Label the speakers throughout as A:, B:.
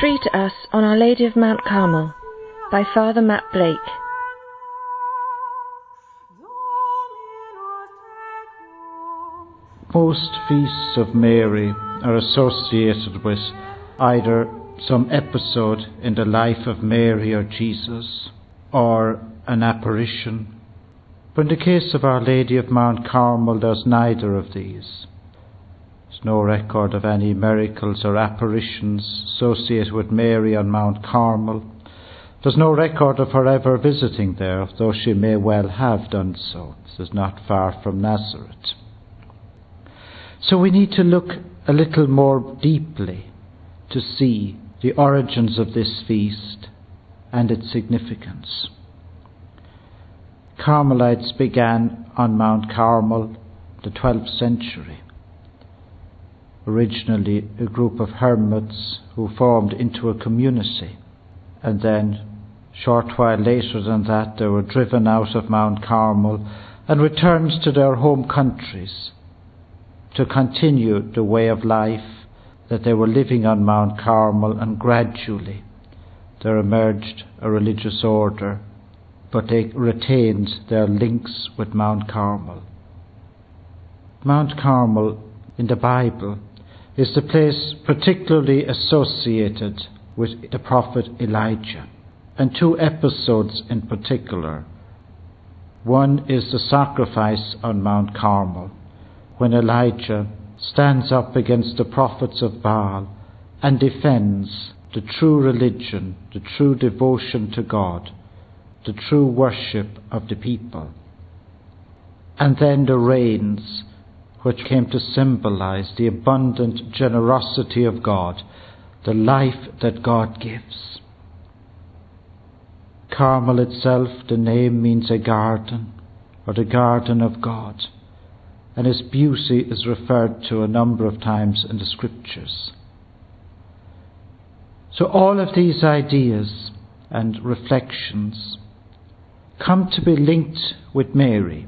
A: 3 to us on Our Lady of Mount Carmel by Father Matt Blake.
B: Most feasts of Mary are associated with either some episode in the life of Mary or Jesus or an apparition. But in the case of Our Lady of Mount Carmel, there's neither of these. No record of any miracles or apparitions associated with Mary on Mount Carmel. There's no record of her ever visiting there, though she may well have done so. This is not far from Nazareth. So we need to look a little more deeply to see the origins of this feast and its significance. Carmelites began on Mount Carmel the 12th century. Originally a group of hermits who formed into a community and then short while later than that they were driven out of Mount Carmel and returned to their home countries to continue the way of life that they were living on Mount Carmel, and gradually there emerged a religious order, but they retained their links with Mount Carmel. Mount Carmel in the Bible is the place particularly associated with the prophet Elijah, and two episodes in particular. One is the sacrifice on Mount Carmel, when Elijah stands up against the prophets of Baal and defends the true religion, the true devotion to God, the true worship of the people. And then the rains, which came to symbolize the abundant generosity of God, the life that God gives. Carmel itself, the name means a garden, or the garden of God and its beauty is referred to a number of times in the scriptures. So, all of these ideas and reflections come to be linked with Mary.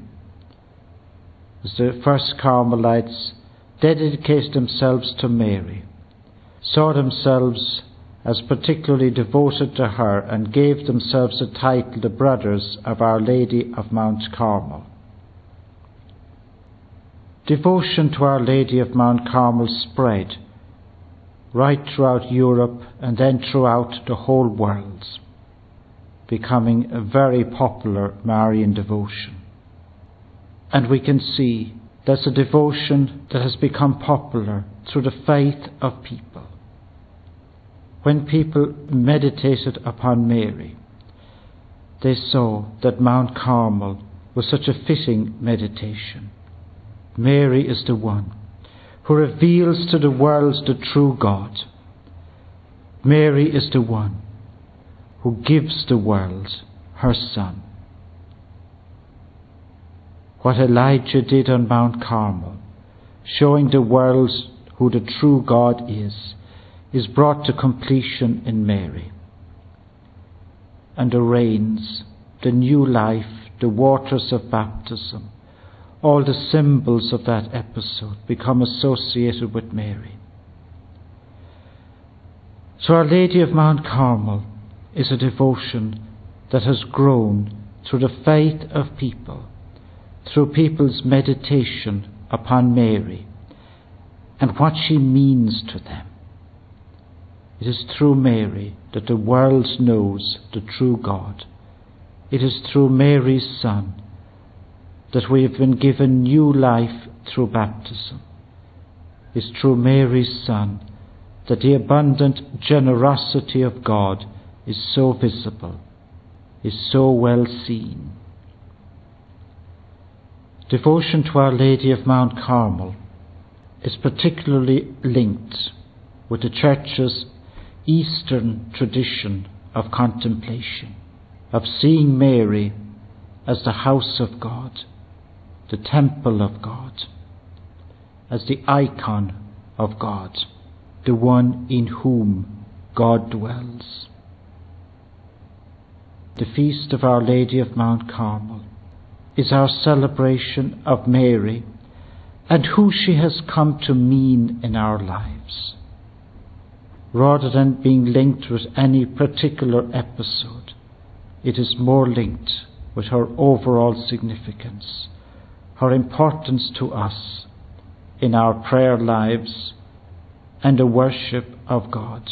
B: The first Carmelites dedicated themselves to Mary, saw themselves as particularly devoted to her, and gave themselves the title the Brothers of Our Lady of Mount Carmel. Devotion to Our Lady of Mount Carmel spread right throughout Europe and then throughout the whole world, becoming a very popular Marian devotion. And we can see there's a devotion that has become popular through the faith of people. When people meditated upon Mary, they saw that Mount Carmel was such a fitting meditation Mary is the one who reveals to the world the true God. Mary is the one who gives the world her Son. What Elijah did on Mount Carmel, showing the world who the true God is, is brought to completion in Mary. And the rains, the new life, the waters of baptism, all the symbols of that episode become associated with Mary. So, Our Lady of Mount Carmel is a devotion that has grown through the faith of people, through people's meditation upon Mary and what she means to them. It is through Mary that the world knows the true God. It is through Mary's Son that we have been given new life through baptism. It's through Mary's Son that the abundant generosity of God is so visible, is so well seen. Devotion to Our Lady of Mount Carmel is particularly linked with the Church's Eastern tradition of contemplation, of seeing Mary as the house of God the temple of God, as the icon of God, the one in whom God dwells. The feast of Our Lady of Mount Carmel is our celebration of Mary and who she has come to mean in our lives. rather than being linked with any particular episode, it is more linked with her overall significance, her importance to us in our prayer lives and the worship of God.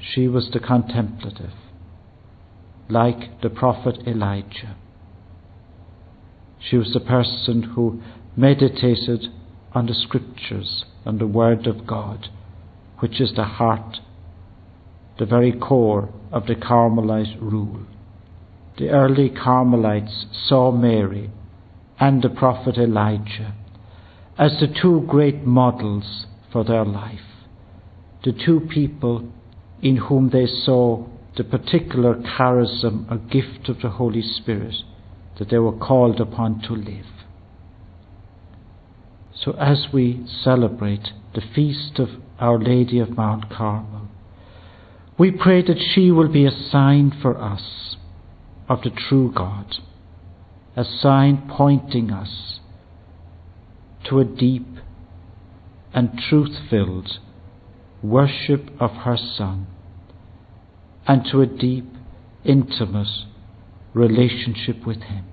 B: She was the contemplative, like the prophet Elijah. She was the person who meditated on the scriptures and the word of God, which is the heart, the very core of the Carmelite rule. The early Carmelites saw Mary and the prophet Elijah as the two great models for their life, the two people in whom they saw the particular charism or gift of the Holy Spirit that they were called upon to live. So as we celebrate the feast of Our Lady of Mount Carmel, we pray that she will be a sign for us of the true God, a sign pointing us to a deep and truth filled worship of her Son and to a deep, intimate relationship with Him.